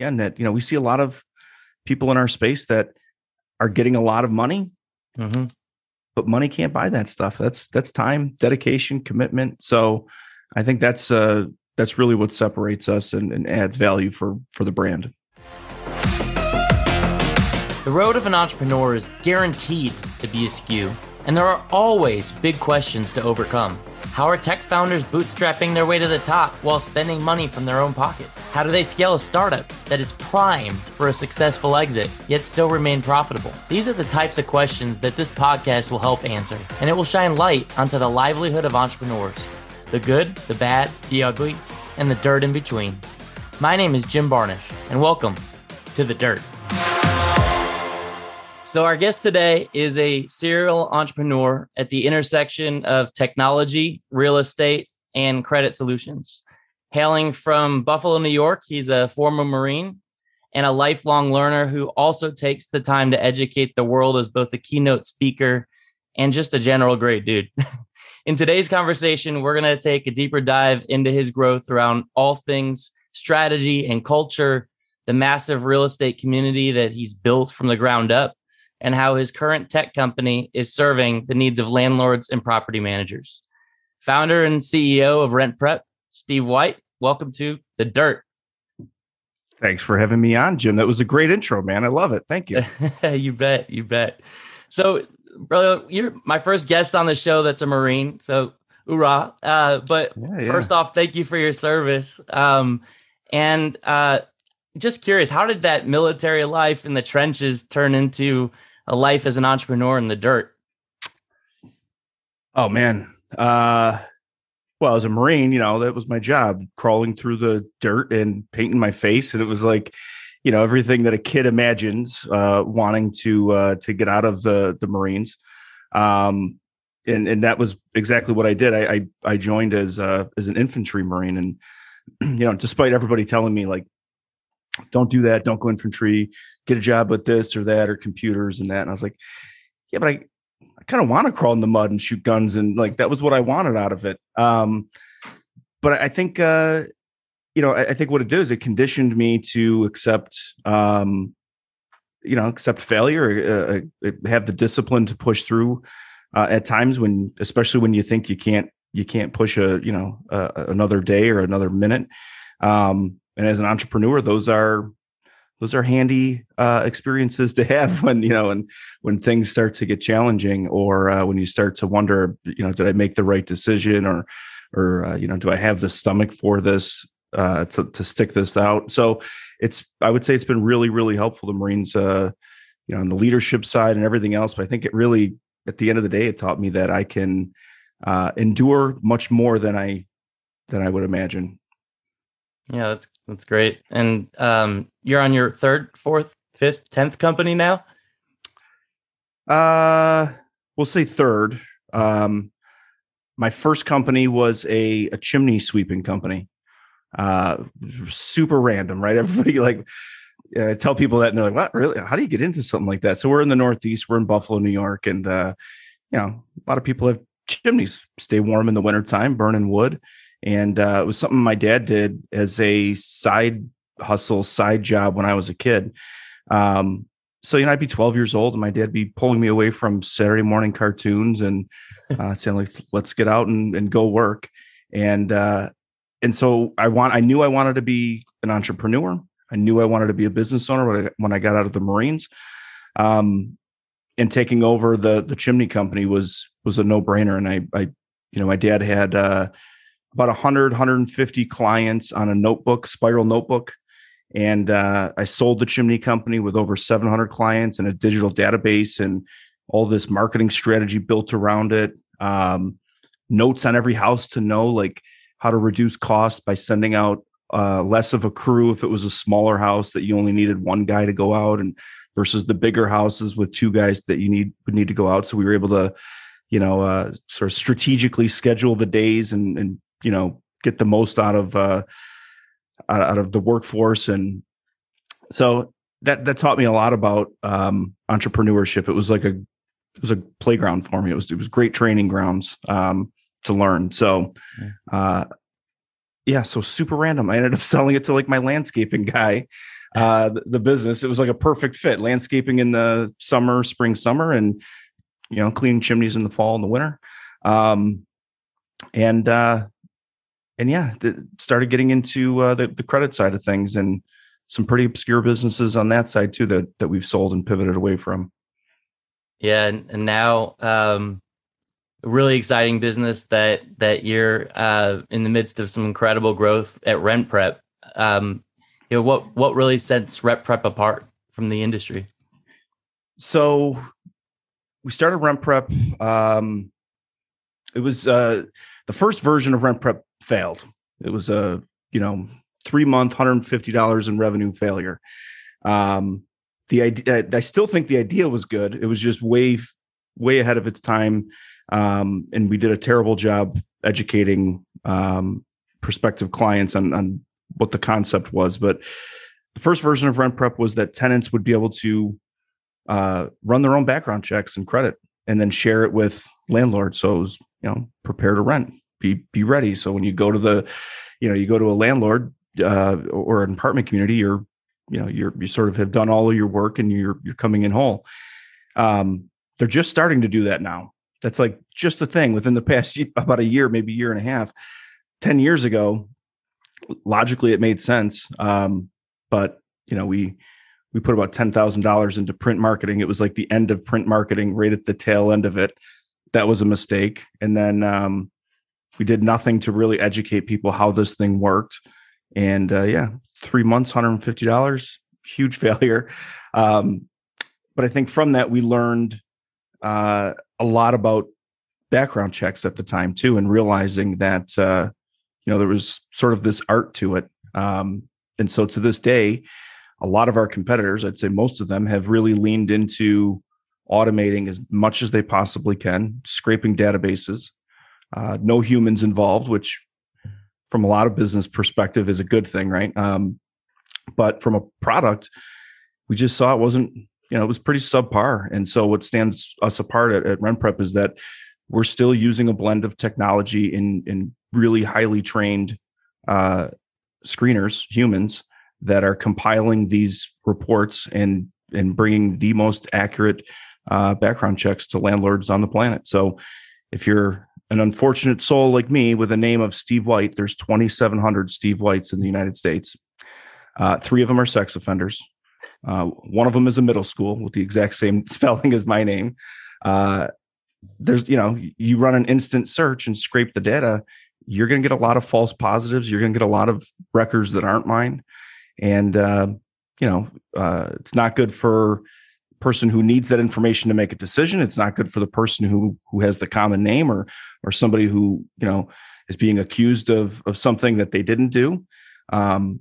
again that you know we see a lot of people in our space that are getting a lot of money, mm-hmm. but money can't buy that stuff. That's that's time, dedication, commitment. So I think that's uh that's really what separates us and, and adds value for for the brand. The road of an entrepreneur is guaranteed to be askew, and there are always big questions to overcome. How are tech founders bootstrapping their way to the top while spending money from their own pockets? How do they scale a startup that is primed for a successful exit, yet still remain profitable? These are the types of questions that this podcast will help answer, and it will shine light onto the livelihood of entrepreneurs the good, the bad, the ugly, and the dirt in between. My name is Jim Barnish, and welcome to The Dirt. So, our guest today is a serial entrepreneur at the intersection of technology, real estate, and credit solutions. Hailing from Buffalo, New York, he's a former Marine and a lifelong learner who also takes the time to educate the world as both a keynote speaker and just a general great dude. In today's conversation, we're going to take a deeper dive into his growth around all things strategy and culture, the massive real estate community that he's built from the ground up, and how his current tech company is serving the needs of landlords and property managers. Founder and CEO of Rent Prep, Steve White, welcome to The Dirt. Thanks for having me on, Jim. That was a great intro, man. I love it. Thank you. you bet. You bet. So, brother, you're my first guest on the show that's a Marine. So, hoorah. Uh, but yeah, yeah. first off, thank you for your service. Um, and uh, just curious, how did that military life in the trenches turn into a life as an entrepreneur in the dirt? Oh man. Uh well, as a Marine, you know, that was my job, crawling through the dirt and painting my face. And it was like, you know, everything that a kid imagines, uh, wanting to uh to get out of the the Marines. Um and and that was exactly what I did. I I, I joined as uh as an infantry Marine and you know, despite everybody telling me like don't do that, don't go infantry, get a job with this or that or computers and that. And I was like, yeah, but I, I kind of want to crawl in the mud and shoot guns. And like, that was what I wanted out of it. Um, but I think, uh, you know, I, I think what it did is it conditioned me to accept, um, you know, accept failure, uh, uh have the discipline to push through uh, at times when, especially when you think you can't, you can't push a, you know, uh, another day or another minute. Um, and as an entrepreneur, those are those are handy uh, experiences to have when you know and when things start to get challenging or uh, when you start to wonder you know did i make the right decision or or uh, you know do i have the stomach for this uh, to, to stick this out? So it's i would say it's been really really helpful. The marines uh, you know on the leadership side and everything else but i think it really at the end of the day it taught me that i can uh, endure much more than i than i would imagine yeah, that's that's great. And um, you're on your third, fourth, fifth, tenth company now. Uh, we'll say third. Um, my first company was a, a chimney sweeping company. Uh, super random, right? Everybody like uh, tell people that and they're like, "What? Really? How do you get into something like that?" So we're in the Northeast. We're in Buffalo, New York, and uh, you know, a lot of people have chimneys. Stay warm in the wintertime, burning wood and uh, it was something my dad did as a side hustle, side job when I was a kid. Um, so you know, I'd be 12 years old, and my dad'd be pulling me away from Saturday morning cartoons and uh, saying, "Let's let's get out and, and go work." And uh, and so I want, I knew I wanted to be an entrepreneur. I knew I wanted to be a business owner when I, when I got out of the Marines. Um, and taking over the the chimney company was was a no brainer. And I, I, you know, my dad had uh, about 100 150 clients on a notebook spiral notebook. And uh, i sold the chimney company with over 700 clients and a digital database and all this marketing strategy built around it. Um, notes on every house to know like how to reduce costs by sending out uh, less of a crew if it was a smaller house that you only needed one guy to go out and versus the bigger houses with two guys that you need would need to go out. So we were able to you know uh, sort of strategically schedule the days and, and you know get the most out of uh, out of the workforce and so that that taught me a lot about um, entrepreneurship it was like a it was a playground for me it was it was great training grounds um, to learn so uh, yeah so super random i ended up selling it to like my landscaping guy uh, the, the business. It was like a perfect fit. Landscaping in the summer, spring, summer, and you know, cleaning chimneys in the fall and the winter. Um, and uh, and yeah, the, started getting into uh, the the credit side of things and some pretty obscure businesses on that side too that that we've sold and pivoted away from. Yeah, and, and now um, really exciting business that that you're uh, in the midst of some incredible growth at RentPrep. Um, you know what what really sets Rent Prep apart from the industry? So we started RentPrep. Um, it was uh, the first version of RentPrep failed. It was a you know three month, hundred and fifty dollars in revenue failure. Um, the idea, I still think the idea was good. It was just way way ahead of its time um, and we did a terrible job educating um, prospective clients on, on what the concept was. But the first version of Rent Prep was that tenants would be able to uh, run their own background checks and credit, and then share it with landlords. So it was, you know, prepare to rent, be be ready. So when you go to the, you know, you go to a landlord uh, or an apartment community, you're, you know, you're you sort of have done all of your work and you're you're coming in whole. Um, they're just starting to do that now. That's like just a thing within the past about a year, maybe year and a half. 10 years ago, logically it made sense. Um, but you know, we we put about ten thousand dollars into print marketing. It was like the end of print marketing, right at the tail end of it. That was a mistake. And then um, we did nothing to really educate people how this thing worked. And uh, yeah, three months, hundred and fifty dollars, huge failure. Um, but I think from that we learned uh, a lot about background checks at the time too, and realizing that uh, you know there was sort of this art to it. Um, and so to this day, a lot of our competitors, I'd say most of them, have really leaned into automating as much as they possibly can, scraping databases, uh, no humans involved, which from a lot of business perspective is a good thing, right? Um, but from a product, we just saw it wasn't you know, it was pretty subpar. And so what stands us apart at, at RentPrep is that we're still using a blend of technology in in really highly trained uh, screeners, humans that are compiling these reports and and bringing the most accurate uh, background checks to landlords on the planet. So if you're an unfortunate soul like me with a name of Steve White, there's 2,700 Steve Whites in the United States. Uh, three of them are sex offenders. Uh, one of them is a middle school with the exact same spelling as my name. Uh, there's, you know, you run an instant search and scrape the data, you're going to get a lot of false positives. You're going to get a lot of records that aren't mine, and uh, you know, uh, it's not good for person who needs that information to make a decision. It's not good for the person who who has the common name or or somebody who you know is being accused of of something that they didn't do. Um,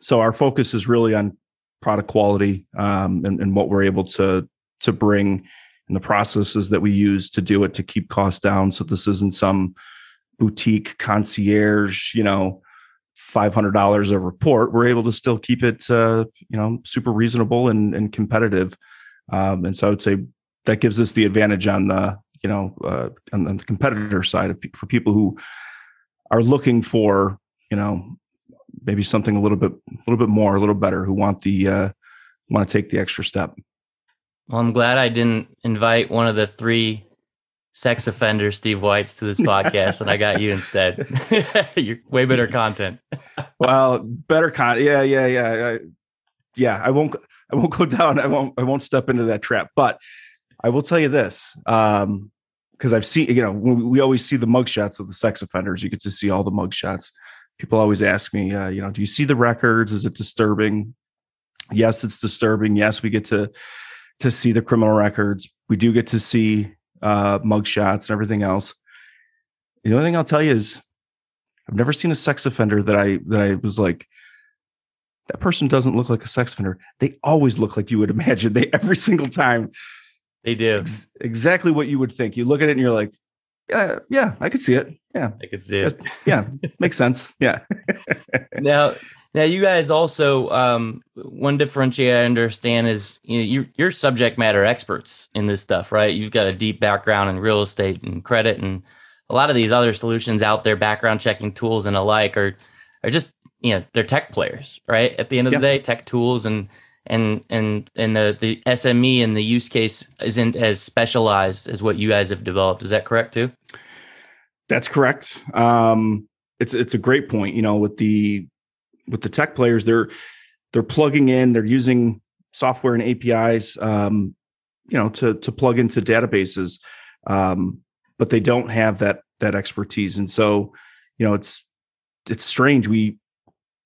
so our focus is really on product quality um, and, and what we're able to to bring and the processes that we use to do it to keep costs down. So this isn't some boutique concierge, you know, five hundred dollars a report. We're able to still keep it, uh, you know, super reasonable and, and competitive. Um, and so I would say that gives us the advantage on the, you know, uh, on the competitor side for people who are looking for, you know, maybe something a little bit a little bit more a little better who want the uh want to take the extra step well i'm glad i didn't invite one of the three sex offender steve whites to this podcast and i got you instead you're way better content well better con yeah yeah yeah yeah i won't i won't go down i won't i won't step into that trap but i will tell you this um because i've seen you know we, we always see the mugshots of the sex offenders you get to see all the mugshots people always ask me, uh, you know, do you see the records? Is it disturbing? Yes, it's disturbing. Yes, we get to to see the criminal records. We do get to see uh, mugshots and everything else. The only thing I'll tell you is, I've never seen a sex offender that I that I was like, that person doesn't look like a sex offender. They always look like you would imagine. They every single time. They do ex- exactly what you would think. You look at it and you're like, yeah, yeah, I could see it. Yeah, I could see it. yeah, makes sense. Yeah. now, now you guys also um, one differentiator I understand is you know you you're subject matter experts in this stuff, right? You've got a deep background in real estate and credit, and a lot of these other solutions out there, background checking tools and alike, are are just you know they're tech players, right? At the end of the day, tech tools and and and and the the SME and the use case isn't as specialized as what you guys have developed. Is that correct too? That's correct. Um, it's it's a great point. You know, with the with the tech players, they're they're plugging in, they're using software and APIs, um, you know, to to plug into databases, um, but they don't have that that expertise. And so, you know, it's it's strange. We,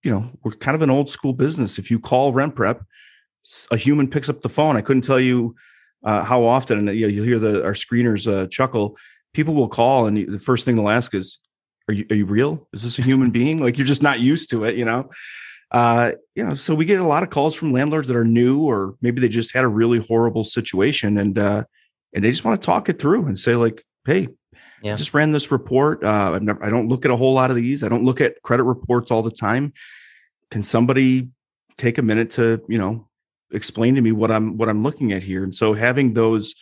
you know, we're kind of an old school business. If you call rent prep, a human picks up the phone. I couldn't tell you uh, how often, and you you'll hear the our screeners uh, chuckle. People will call, and the first thing they'll ask is, "Are you are you real? Is this a human being?" Like you're just not used to it, you know. Uh, you know, so we get a lot of calls from landlords that are new, or maybe they just had a really horrible situation, and uh, and they just want to talk it through and say like, "Hey, yeah. I just ran this report. Uh, I've never, I don't look at a whole lot of these. I don't look at credit reports all the time. Can somebody take a minute to, you know, explain to me what I'm what I'm looking at here? And so having those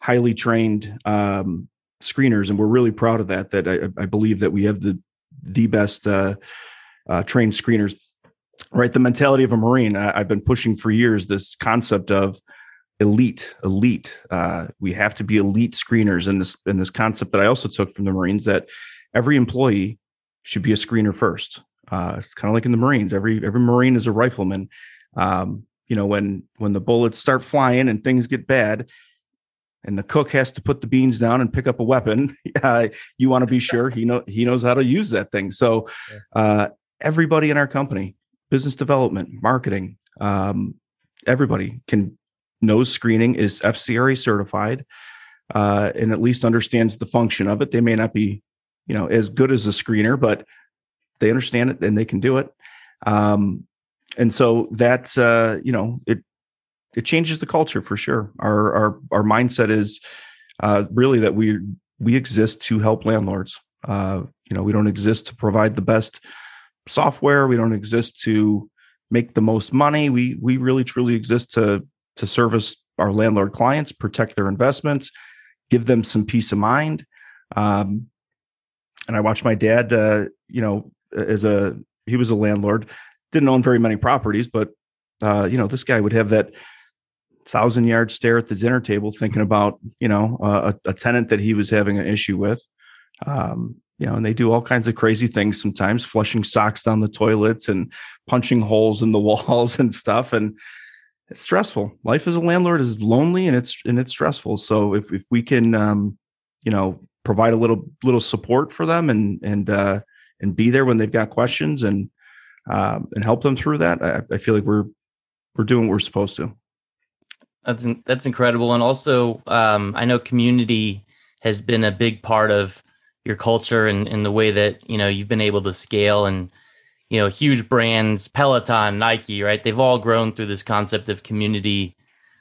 highly trained um, screeners, and we're really proud of that. That I, I believe that we have the the best uh, uh, trained screeners. Right, the mentality of a marine. I, I've been pushing for years this concept of elite elite uh, we have to be elite screeners in this in this concept that i also took from the marines that every employee should be a screener first uh, it's kind of like in the marines every every marine is a rifleman um, you know when when the bullets start flying and things get bad and the cook has to put the beans down and pick up a weapon uh, you want to be sure he know he knows how to use that thing so uh, everybody in our company business development marketing um, everybody can knows screening is FCRA certified uh, and at least understands the function of it. They may not be, you know, as good as a screener, but they understand it and they can do it. Um, and so that's uh, you know, it it changes the culture for sure. Our our our mindset is uh, really that we we exist to help landlords. Uh, you know, we don't exist to provide the best software. We don't exist to make the most money. We we really truly exist to to service our landlord clients, protect their investments, give them some peace of mind. Um, and I watched my dad, uh, you know, as a he was a landlord, didn't own very many properties, but uh, you know, this guy would have that thousand yard stare at the dinner table, thinking about you know a, a, tenant that he was having an issue with. Um, you know, and they do all kinds of crazy things sometimes, flushing socks down the toilets and punching holes in the walls and stuff. And it's stressful. Life as a landlord is lonely and it's and it's stressful. So if if we can um, you know, provide a little little support for them and and uh and be there when they've got questions and um and help them through that, I, I feel like we're we're doing what we're supposed to. That's that's incredible. And also um I know community has been a big part of your culture and, and the way that, you know, you've been able to scale and you know, huge brands, Peloton, Nike, right? They've all grown through this concept of community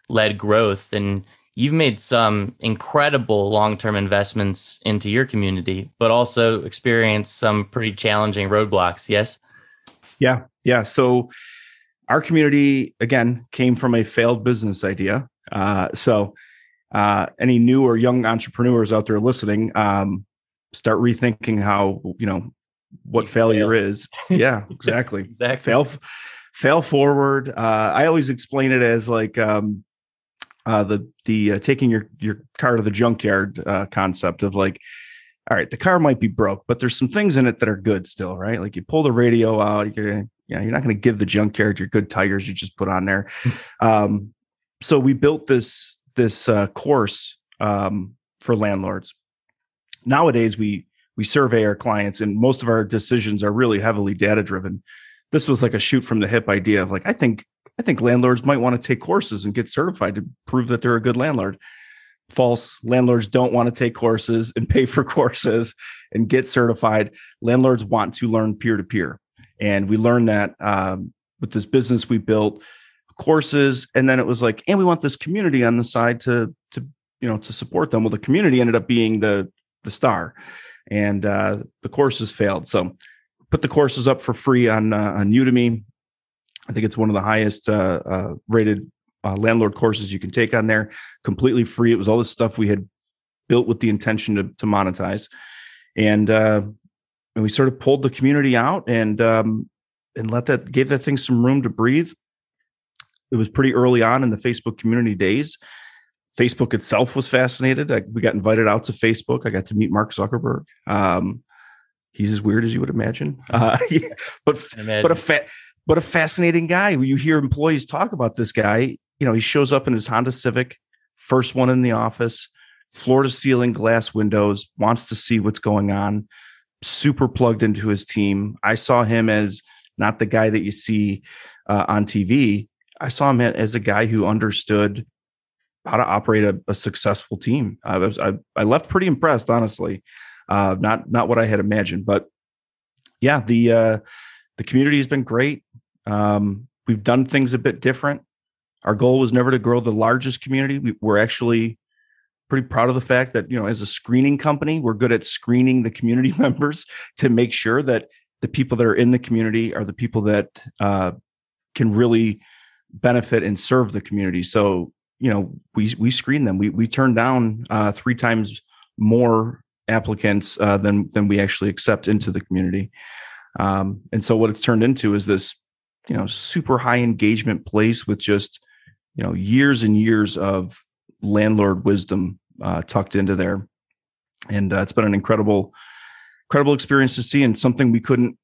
led growth. And you've made some incredible long term investments into your community, but also experienced some pretty challenging roadblocks. Yes. Yeah. Yeah. So our community, again, came from a failed business idea. Uh, so, uh, any new or young entrepreneurs out there listening, um, start rethinking how you know what failure fail. is. Yeah, exactly. exactly. Fail, fail forward. Uh, I always explain it as like um, uh, the the uh, taking your your car to the junkyard uh, concept of like, all right, the car might be broke, but there's some things in it that are good still, right? Like you pull the radio out, you're gonna, you know, you're not going to give the junk character good tigers you just put on there. um, so we built this this uh, course um, for landlords. Nowadays, we we survey our clients and most of our decisions are really heavily data driven this was like a shoot from the hip idea of like i think i think landlords might want to take courses and get certified to prove that they're a good landlord. False. Landlords don't want to take courses and pay for courses and get certified. Landlords want to learn peer to peer and we learned that um, with this business we built courses and then it was like and we want this community on the side to to you know to support them well the community ended up being the the star and uh, the courses failed. So put the courses up for free on uh, on Udemy. I think it's one of the highest uh, uh rated uh, landlord courses you can take on there, completely free. It was all this stuff we had built with the intention to, to monetize, and uh, and we sort of pulled the community out, and um, and let that gave that thing some room to breathe. It was pretty early on in the Facebook community days. Facebook itself was fascinated. I, we got invited out to Facebook. I got to meet Mark Zuckerberg. Um, he's as weird as you would imagine, uh, but imagine. but a fa- but a fascinating guy. You hear employees talk about this guy. You know, he shows up in his Honda Civic, first one in the office, floor to ceiling glass windows, wants to see what's going on. Super plugged into his team. I saw him as not the guy that you see uh, on TV. I saw him as a guy who understood how to operate a, a successful team. I was I, I, left pretty impressed, honestly. Uh, not not what I had imagined, but yeah, the uh, the community has been great. Um, we've done things a bit different. Our goal was never to grow the largest community. We, we're actually pretty proud of the fact that you know as a screening company we're good at screening the community members to make sure that the people that are in the community are the people that uh, can really benefit and serve the community. So you know we we screen them. We we turn down uh, three times more applicants uh, than than we actually accept into the community. Um, and so what it's turned into is this you know super high engagement place with just you know years and years of landlord wisdom uh, tucked into there and uh, it's been an incredible incredible experience to see and something we couldn't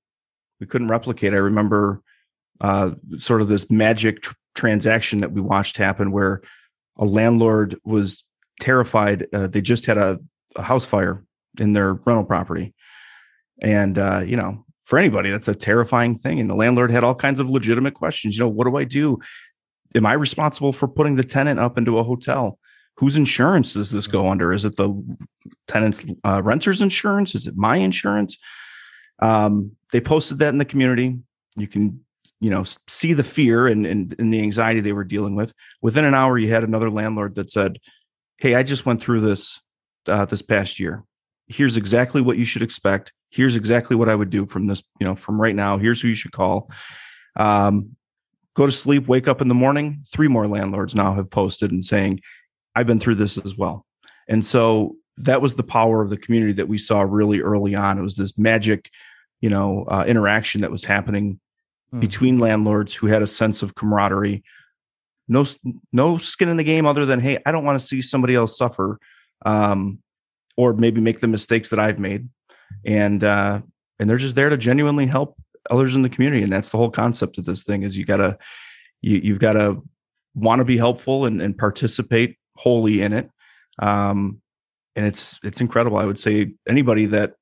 we couldn't replicate i remember uh, sort of this magic tr- transaction that we watched happen where a landlord was terrified. Uh, they just had a, a, house fire in their rental property. And, uh, you know, for anybody, that's a terrifying thing. And the landlord had all kinds of legitimate questions. You know, what do I do? Am I responsible for putting the tenant up into a hotel? Whose insurance does this go under? Is it the tenant's uh, renter's insurance? Is it my insurance? Um, they posted that in the community. You can you know see the fear and, and, and the anxiety they were dealing with within an hour you had another landlord that said hey i just went through this uh, this past year here's exactly what you should expect here's exactly what i would do from this you know from right now here's who you should call um, go to sleep wake up in the morning three more landlords now have posted and saying i've been through this as well and so that was the power of the community that we saw really early on it was this magic you know uh, interaction that was happening mm. between landlords who had a sense of camaraderie. No, no skin in the game other than, hey, I don't want to see somebody else suffer, um, or maybe make the mistakes that I've made, and uh, and they're just there to genuinely help others in the community, and that's the whole concept of this thing. Is you gotta, you you've got to want to be helpful and, and participate wholly in it. Um, and it's it's incredible. I would say anybody that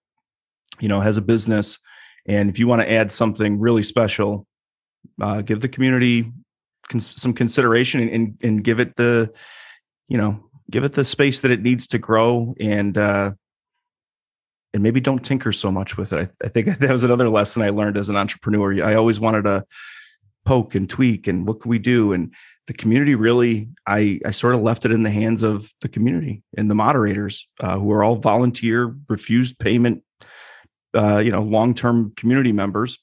you know has a business and if you want to add something really special, uh, give the community cons- some consideration and, and, and give it the, you know, give it the space that it needs to grow and uh, and maybe don't tinker so much with it. I, th- I think that was another lesson I learned as an entrepreneur. I always wanted to poke and tweak and what can we do? And the community really i i sort of left it in the hands of the community and the moderators uh, who are all volunteer refused payment uh, you know long-term community members.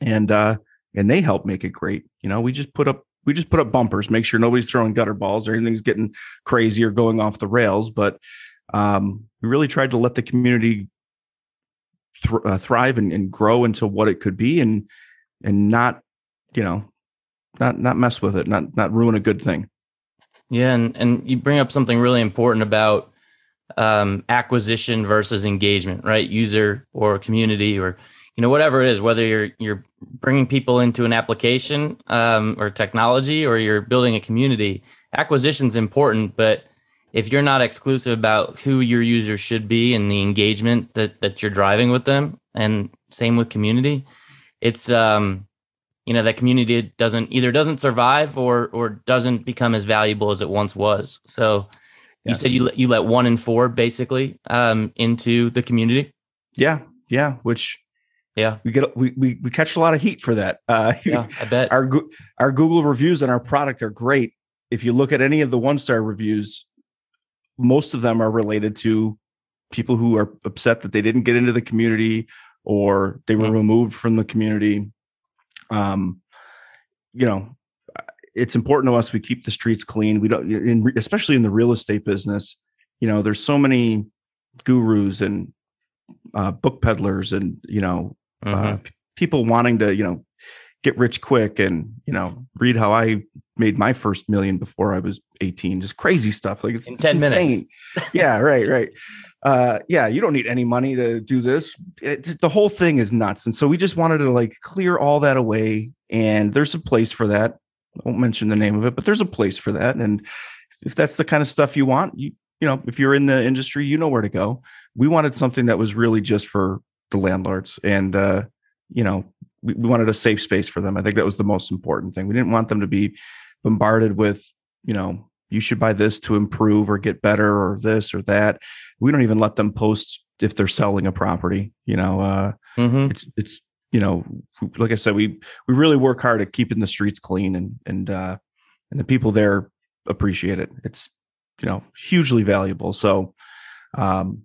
And uh and they help make it great. You know we just put up we just put up bumpers make sure nobody's throwing gutter balls or anything's getting crazy or going off the rails. But um we really tried to let the community th- uh, thrive and, and grow into what it could be and and not you know not not mess with it not not ruin a good thing yeah and and you bring up something really important about um, acquisition versus engagement, right? User or community or you know whatever it is, whether you're you're bringing people into an application um, or technology or you're building a community. Acquisition is important, but if you're not exclusive about who your users should be and the engagement that that you're driving with them, and same with community, it's um you know that community doesn't either doesn't survive or or doesn't become as valuable as it once was. So you said you let, you let one in four basically um, into the community. Yeah, yeah. Which yeah, we get we we, we catch a lot of heat for that. Uh, yeah, I bet our our Google reviews on our product are great. If you look at any of the one star reviews, most of them are related to people who are upset that they didn't get into the community or they were mm-hmm. removed from the community. Um, you know, it's important to us we keep the streets clean. We don't, in, especially in the real estate business. You know, there's so many gurus and uh, book peddlers and you know uh, mm-hmm. uh, people wanting to you know get rich quick and you know read how I made my first million before I was 18. Just crazy stuff. Like it's, In 10 it's minutes. insane. yeah, right, right. Uh, yeah, you don't need any money to do this. It, the whole thing is nuts. And so we just wanted to like clear all that away. And there's a place for that. I won't mention the name of it, but there's a place for that. And if that's the kind of stuff you want, you you know, if you're in the industry, you know where to go. We wanted something that was really just for the landlords. And uh, you know, we, we wanted a safe space for them. I think that was the most important thing. We didn't want them to be bombarded with, you know, you should buy this to improve or get better or this or that. We don't even let them post if they're selling a property. You know, uh, Mhm. it's it's you know, like I said, we we really work hard at keeping the streets clean and and uh, and the people there appreciate it. It's you know hugely valuable. So um,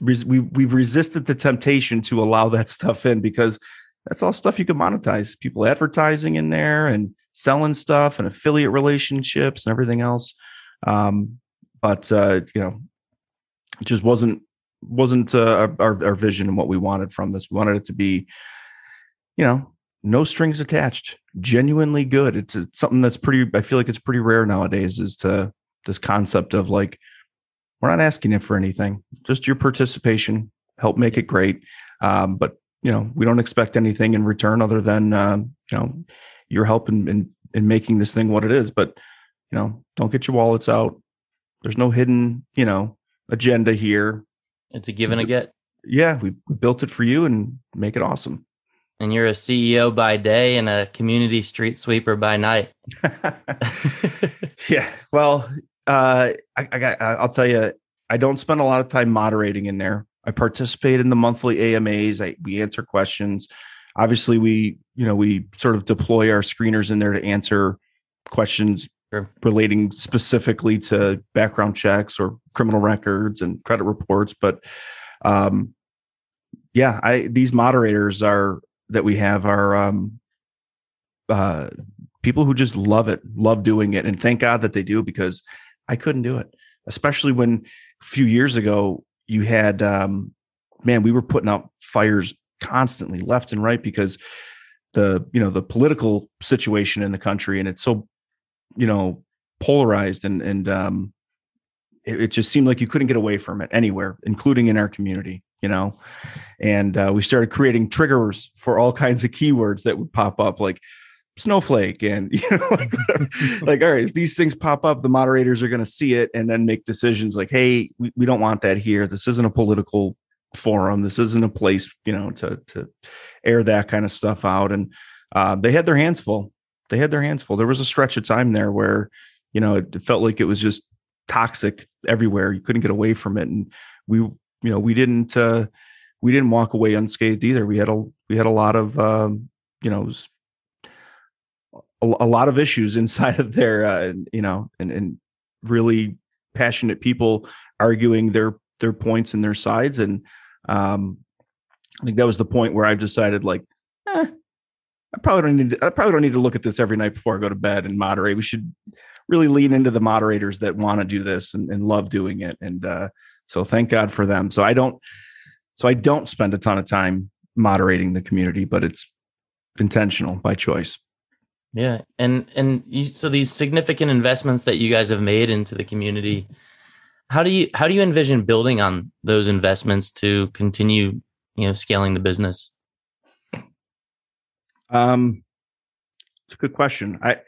res- we we've resisted the temptation to allow that stuff in because that's all stuff you can monetize. People advertising in there and selling stuff and affiliate relationships and everything else. Um, but uh, you know, just wasn't wasn't uh, our our vision and what we wanted from this. We wanted it to be, you know, no strings attached, genuinely good. It's, it's something that's pretty. I feel like it's pretty rare nowadays. Is to this concept of like we're not asking it for anything, just your participation. Help make it great, um, but you know we don't expect anything in return other than um, you know your help in, in in making this thing what it is. But you know, don't get your wallets out. There's no hidden you know agenda here. It's a give and a get. Yeah, we, we built it for you and make it awesome. And you're a CEO by day and a community street sweeper by night. yeah. Well, uh, I, I got. I'll tell you, I don't spend a lot of time moderating in there. I participate in the monthly AMAs. I we answer questions. Obviously, we you know we sort of deploy our screeners in there to answer questions Sure. relating specifically to background checks or criminal records and credit reports. But um, yeah, I these moderators are that we have are um, uh, people who just love it, love doing it, and thank God that they do because I couldn't do it, especially when a few years ago you had um, man, we were putting out fires constantly, left and right, because the you know the political situation in the country and it's so you know polarized and and um, it, it just seemed like you couldn't get away from it anywhere, including in our community. You know, and uh, we started creating triggers for all kinds of keywords that would pop up, like snowflake and you know like, like all right if these things pop up the moderators are going to see it and then make decisions like hey we, we don't want that here. This isn't a political forum. This isn't a place you know to to air that kind of stuff out and uh, they had their hands full they had their hands full. There was a stretch of time there where you know it felt like it was just toxic everywhere. You couldn't get away from it. And we you know we didn't uh we didn't walk away unscathed either. We had a we had a lot of um you know a, lot of issues inside of there uh you know and and really passionate people arguing their their points and their sides. And um i think that was the point where i decided like i probably don't need to, i probably don't need to look at this every night before i go to bed and moderate. We should really lean into the moderators that want to do this and, and love doing it. And uh so thank god for them. So i don't so i don't spend a ton of time moderating the community but it's intentional by choice. Yeah, and and you, so these significant investments that you guys have made into the community, how do you how do you envision building on those investments to continue, you know, scaling the business? Um, it's a good question. I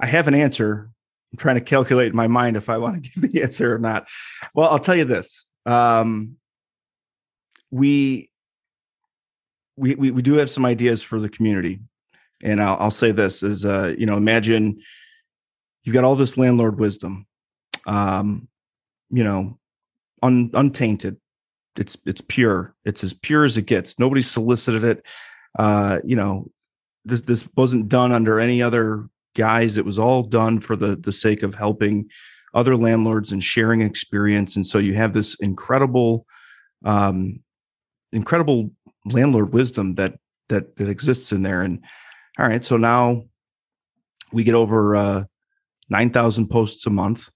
I have an answer. I'm trying to calculate in my mind if I want to give the answer or not. Well, I'll tell you this. Um, we we we, we do have some ideas for the community, and I'll, I'll say this: is uh, you know, imagine you've got all this landlord wisdom, um, you know, un, untainted. It's it's pure. It's as pure as it gets. Nobody solicited it. Uh, you know, this this wasn't done under any other guise. It was all done for the the sake of helping other landlords and sharing experience. And so you have this incredible, um, incredible landlord wisdom that that that exists in there. And all right, so now we get over uh, nine thousand posts a month,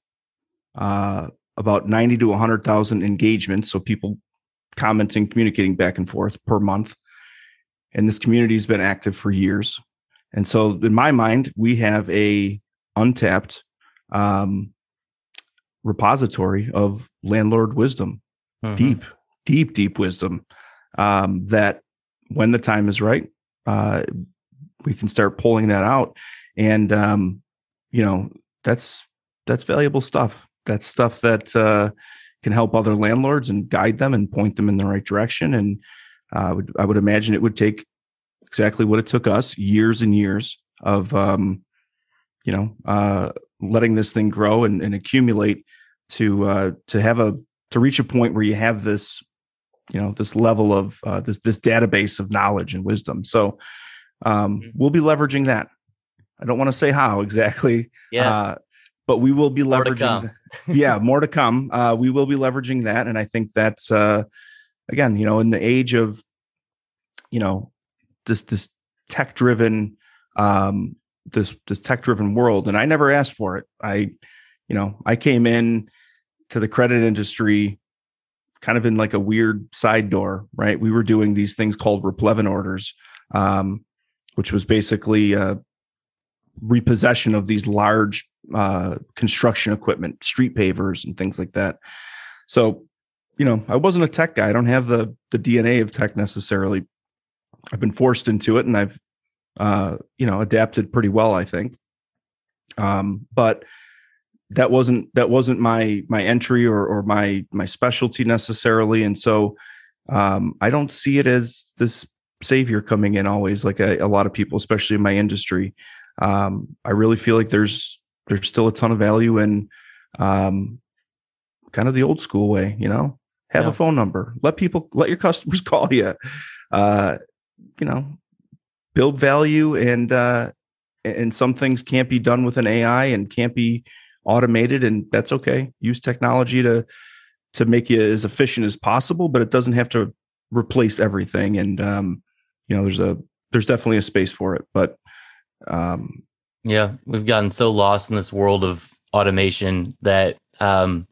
uh, about ninety to one hundred thousand engagements. So people commenting, communicating back and forth per month and this community has been active for years. And so, in my mind, we have a untapped um, repository of landlord wisdom, mm-hmm. deep, deep, deep wisdom um, that when the time is right, uh, we can start pulling that out. And, um, you know, that's, that's valuable stuff. That's stuff that uh, can help other landlords and guide them and point them in the right direction. And I would, I would imagine it would take exactly what it took us years and years of, um, you know, uh, letting this thing grow and, and accumulate to uh, to have a to reach a point where you have this you know this level of uh, this this database of knowledge and wisdom. So um, mm-hmm. we'll be leveraging that. I don't want to say how exactly yeah. uh, but we will be leveraging yeah more to come. Uh, we will be leveraging that and i think that's uh, again you know in the age of you know this this tech driven um, this this tech driven world and i never asked for it i you know i came in to the credit industry kind of in like a weird side door, right? We were doing these things called replevin orders, um, which was basically a repossession of these large uh, construction equipment, street pavers, and things like that. So, you know, I wasn't a tech guy. I don't have the the DNA of tech necessarily. I've been forced into it, and I've, uh, you know, adapted pretty well, I think. Um, but that wasn't that wasn't my my entry or or my my specialty necessarily and so um, i don't see it as this savior coming in always like a, a lot of people especially in my industry um, i really feel like there's there's still a ton of value in um, kind of the old school way you know have yeah. a phone number. Let people let your customers call you. Uh, you know build value and uh, and some things can't be done with an ai and can't be automated and that's okay. Use technology to to make you as efficient as possible but it doesn't have to replace everything and um you know there's a there's definitely a space for it but um yeah we've gotten so lost in this world of automation that um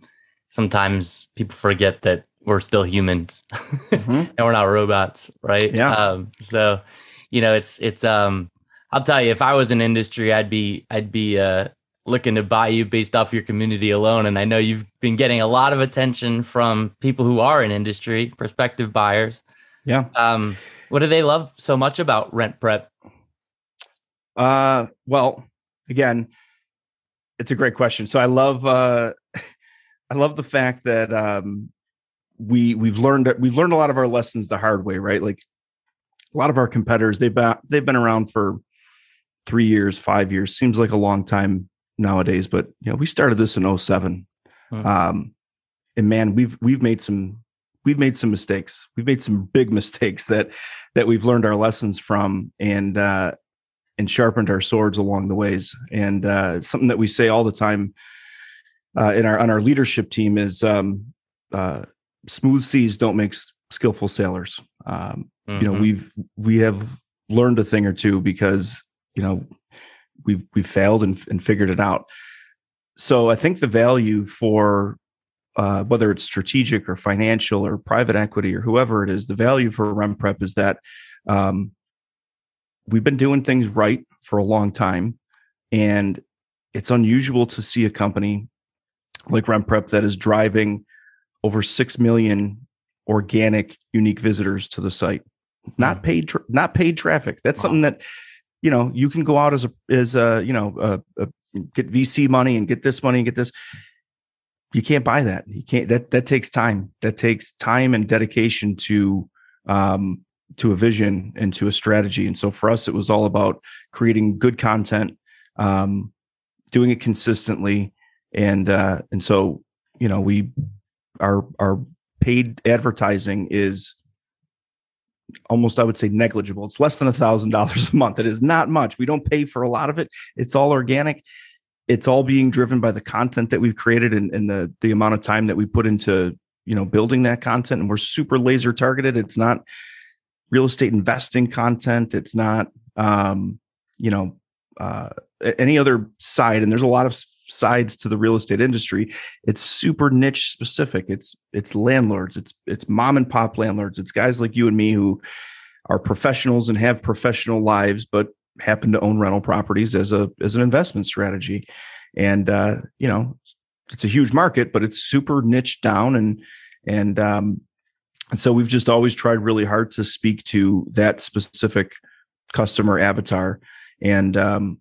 sometimes people forget that we're still humans mm-hmm. and we're not robots right yeah um so you know it's it's um I'll tell you, if I was in industry, I'd be I'd be uh, looking to buy you based off your community alone. And I know you've been getting a lot of attention from people who are in industry, prospective buyers. Yeah. Um, what do they love so much about Rent Prep? Uh, well, again, it's a great question. So I love, uh, I love the fact that um, we we've learned we've learned a lot of our lessons the hard way, right? Like a lot of our competitors, they've been they've been around for three years, five years, seems like a long time nowadays, but you know, we started this in 7 hmm. Um, and man, we've we've made some we've made some mistakes. We've made some big mistakes that that we've learned our lessons from and uh and sharpened our swords along the ways. And uh something that we say all the time uh in our on our leadership team is um uh smooth seas don't make skillful sailors. Um mm-hmm. you know, mm-hmm. we've we have learned a thing or two because you know we've we've failed and, and figured it out. So I think the value for uh, whether it's strategic or financial or private equity or whoever it is, the value for Rent Prep is that um, we've been doing things right for a long time, and it's unusual to see a company like prep that is driving over six million organic unique visitors to the site, not paid, tra- not paid traffic. That's wow. something that you know you can go out as a as a you know a, a, get vc money and get this money and get this. You can't buy that. You can't that that takes time. That takes time and dedication to um to a vision and to a strategy. And so for us it was all about creating good content um doing it consistently and uh and so you know we our our paid advertising is almost I would say negligible. It's less than a thousand dollars a month. It is not much. We don't pay for a lot of it. It's all organic. It's all being driven by the content that we've created and, and the the amount of time that we put into you know building that content. And we're super laser targeted. It's not real estate investing content. It's not um, you know uh, any other side. And there's a lot of sides to the real estate industry it's super niche specific it's it's landlords it's it's mom and pop landlords it's guys like you and me who are professionals and have professional lives, but happen to own rental properties as a as an investment strategy. And uh, you know, it's a huge market, but it's super niche down and and um, and so we've just always tried really hard to speak to that specific customer avatar, and um,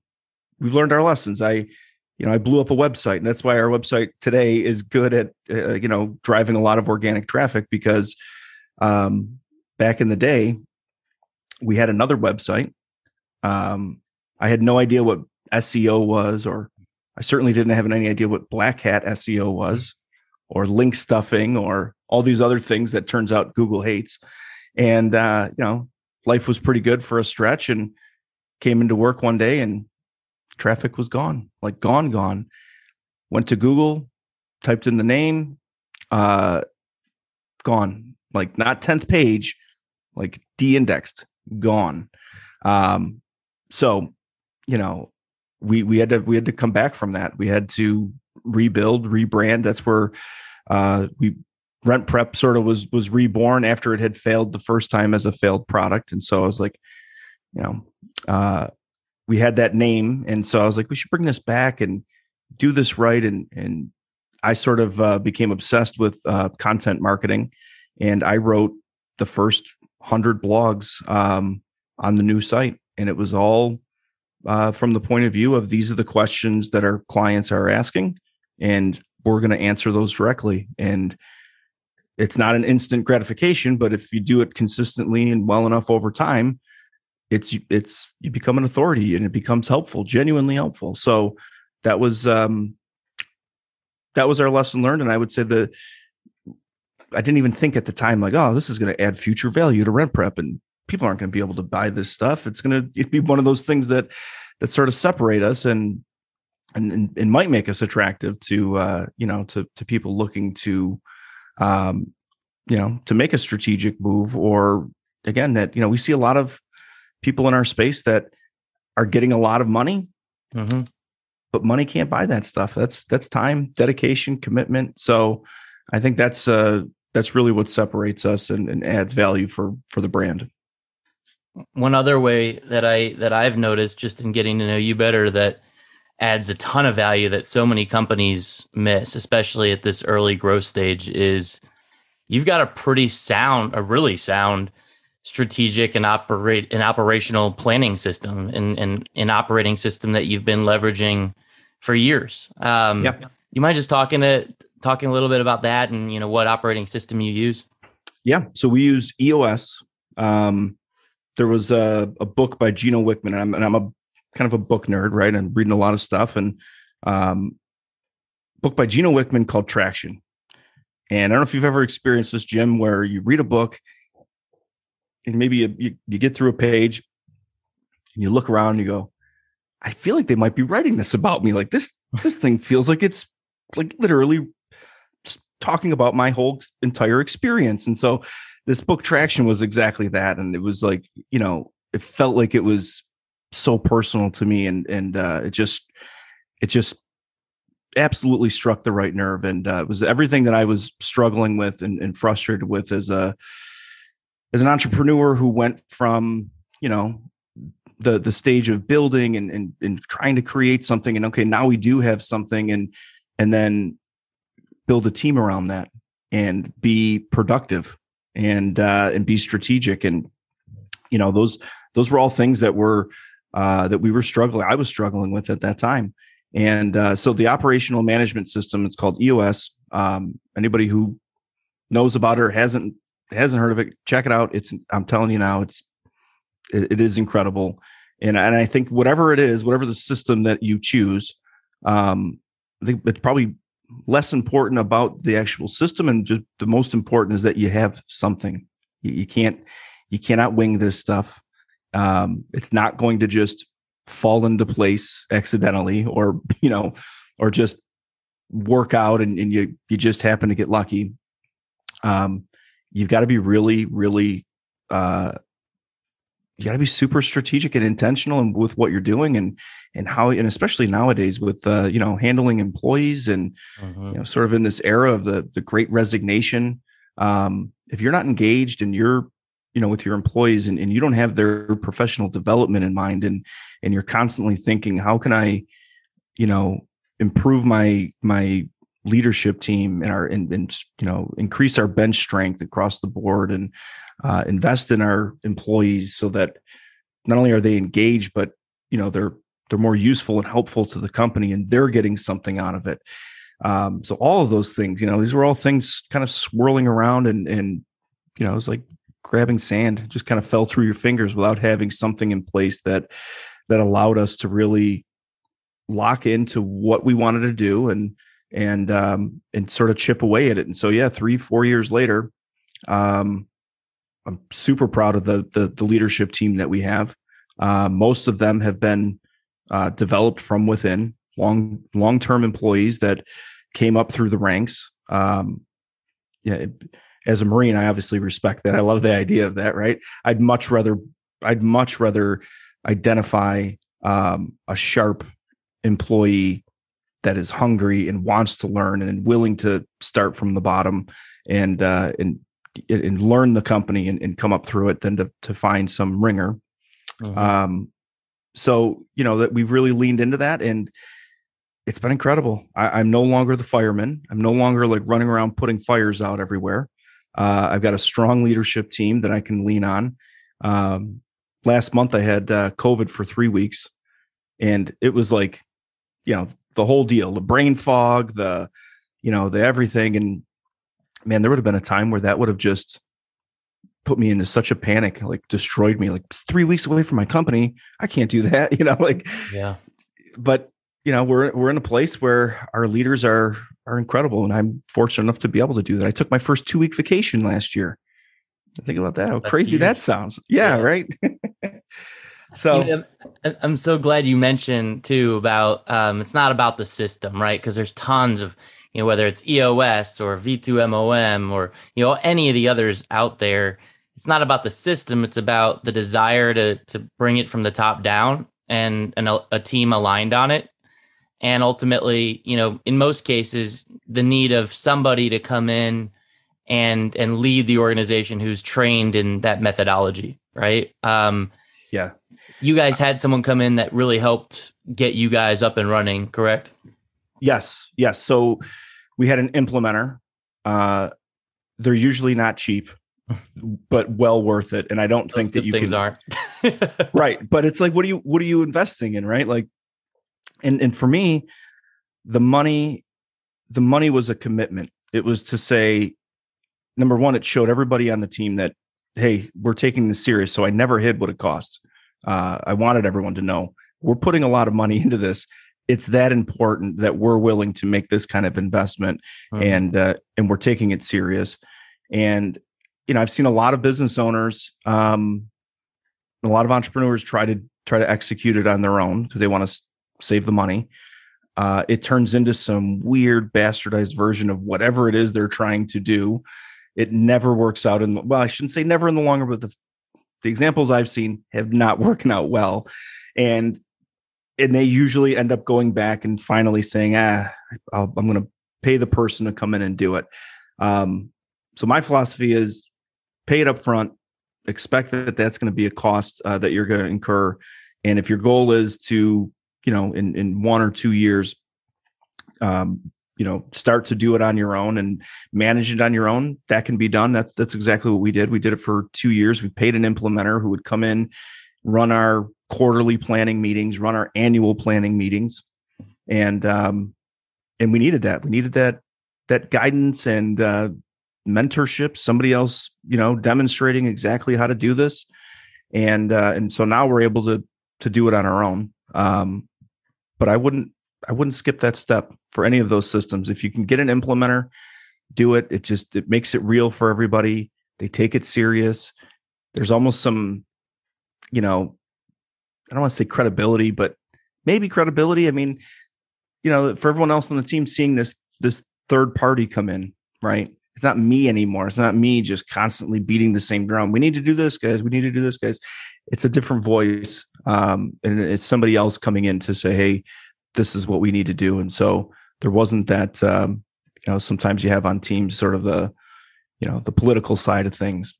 we've learned our lessons. I you know i blew up a website and that's why our website today is good at uh, you know driving a lot of organic traffic because um, back in the day we had another website. Um, i had no idea what seo was or i certainly didn't have any idea what black hat seo was or link stuffing or all these other things that turns out google hates. And uh, you know life was pretty good for a stretch and came into work one day and traffic was gone, like gone, gone. Went to Google, typed in the name, uh, gone. Like not 10th page, like de-indexed, gone. Um, so, you know, we we had to we had to come back from that. We had to rebuild, rebrand. That's where uh we rent prep sort of was was reborn after it had failed the first time as a failed product. And so I was like, you know, uh we had that name, and so I was like, we should bring this back and do this right. And and I sort of uh, became obsessed with uh, content marketing, and I wrote the first hundred blogs um, on the new site, and it was all uh, from the point of view of these are the questions that our clients are asking, and we're going to answer those directly. And it's not an instant gratification, but if you do it consistently and well enough over time, it's it's you become an authority and it becomes helpful genuinely helpful. So that was um that was our lesson learned. And i would say the i didn't even think at the time like oh this is going to add future value to rent prep and people aren't going to be able to buy this stuff. It's going to be one of those things that that sort of separate us and and, and it might make us attractive to uh you know to to people looking to um you know to make a strategic move or again that you know we see a lot of people in our space that are getting a lot of money, mm-hmm. but money can't buy that stuff. That's that's time, dedication, commitment. So I think that's uh that's really what separates us and, and adds value for for the brand. One other way that I that I've noticed just in getting to know you better that adds a ton of value that so many companies miss, especially at this early growth stage, is you've got a pretty sound, a really sound strategic and operate an operational planning system and, and an operating system that you've been leveraging for years. Um, yep. You mind just talking to talking a little bit about that and you know what operating system you use? Yeah, so we use EOS. Um, there was a, a book by Gino Wickman, and I'm, and I'm a kind of a book nerd, right? And reading a lot of stuff, and um, book by Gino Wickman called Traction. And I don't know if you've ever experienced this, Jim, where you read a book and maybe you, you, you get through a page and you look around and you go, I feel like they might be writing this about me. Like this, this thing feels like it's like literally talking about my whole entire experience. And so this book traction was exactly that. And it was like, you know, it felt like it was so personal to me. And, and, uh, it just, it just absolutely struck the right nerve. And, uh, it was everything that I was struggling with and, and frustrated with as a, as an entrepreneur who went from you know the the stage of building and, and and trying to create something and okay now we do have something and and then build a team around that and be productive and uh and be strategic. And you know those those were all things that were uh that we were struggling i was struggling with at that time. And uh so the operational management system it's called eos um anybody who knows about it or hasn't hasn't heard of it, check it out. It's I'm telling you now, it's it, it is incredible. And and I think whatever it is, whatever the system that you choose, um, I think it's probably less important about the actual system, and just the most important is that you have something. You, you can't you cannot wing this stuff. Um, it's not going to just fall into place accidentally, or you know, or just work out and, and you you just happen to get lucky. Um, you've got to be really, really, uh, you got to be super strategic and intentional and with what you're doing and and how and especially nowadays with uh, you know handling employees and mm-hmm. you know sort of in this era of the the great resignation um, if you're not engaged and you're you know with your employees and, and you don't have their professional development in mind and and you're constantly thinking how can i you know improve my my leadership team and our and, and you know increase our bench strength across the board and uh, invest in our employees so that not only are they engaged but you know they're they're more useful and helpful to the company and they're getting something out of it. Um, so all of those things you know these were all things kind of swirling around and and you know it was like grabbing sand just kind of fell through your fingers without having something in place that that allowed us to really lock into what we wanted to do and and um and sort of chip away at it and so yeah three four years later um i'm super proud of the the, the leadership team that we have. Uh, most of them have been uh, developed from within long long term employees that came up through the ranks. Um yeah it, as a marine i obviously respect that. I love the idea of that right? I'd much rather i'd much rather identify um, a sharp employee that is hungry and wants to learn and willing to start from the bottom and uh, and and learn the company and, and come up through it than to to find some ringer. Mm-hmm. Um, so you know that we've really leaned into that and it's been incredible. I, am no longer the fireman. I'm no longer like running around putting fires out everywhere. Uh, I've got a strong leadership team that I can lean on. Um, last month I had uh, COVID for three weeks, and it was like, you know, the whole deal, the brain fog, the, you know, the everything, and man, there would have been a time where that would have just put me into such a panic, like destroyed me. Like three weeks away from my company, I can't do that, you know, like yeah. But you know, we're we're in a place where our leaders are are incredible, and I'm fortunate enough to be able to do that. I took my first two week vacation last year. Think about that. How That's crazy huge. that sounds. Yeah, yeah. right. so you know, I'm so glad you mentioned too about um, it's not about the system, right? Because there's tons of you know whether it's EOS or V2MOM or you know any of the others out there. It's not about the system. It's about the desire to to bring it from the top down and, and a, a team aligned on it and ultimately you know in most cases the need of somebody to come in and and lead the organization who's trained in that methodology right um yeah you guys had someone come in that really helped get you guys up and running correct? Yes yes. So we had an implementer. Uh they're usually not cheap but well worth it. And i don't Those think that you things can aren't. Right. But it's like what are you what are you investing in right? Like and and for me the money the money was a commitment. It was to say number one, it showed everybody on the team that, hey, we're taking this serious. So I never hid what it cost. Uh, I wanted everyone to know we're putting a lot of money into this. It's that important that we're willing to make this kind of investment, mm-hmm. and uh, and we're taking it serious. And you know, I've seen a lot of business owners, um, a lot of entrepreneurs try to try to execute it on their own because they want to save the money. Uh, it turns into some weird bastardized version of whatever it is they're trying to do it never works out in the, well i shouldn't say never in the longer but the, the examples i've seen have not working out well. And and they usually end up going back and finally saying ah i am going to pay the person to come in and do it. Um, so my philosophy is pay it up front expect that that's going to be a cost uh, that you're going to incur. And if your goal is to you know in in one or two years um, you know start to do it on your own and manage it on your own that can be done. That's that's exactly what we did. We did it for two years. We paid an implementer who would come in run our quarterly planning meetings run our annual planning meetings and um and we needed that. We needed that that guidance and uh mentorship somebody else you know demonstrating exactly how to do this. And uh and so now we're able to to do it on our own. Um but i wouldn't I wouldn't skip that step for any of those systems. If you can get an implementer, do it. It just it makes it real for everybody. They take it serious. There's almost some, you know, I don't want to say credibility, but maybe credibility. I mean, you know, for everyone else on the team seeing this this third party come in, right? It's not me anymore. It's not me just constantly beating the same drum. We need to do this, guys. We need to do this, guys. It's a different voice, um, and it's somebody else coming in to say, "Hey, this is what we need to do. And so there wasn't that, um, you know, sometimes you have on teams sort of the, you know, the political side of things.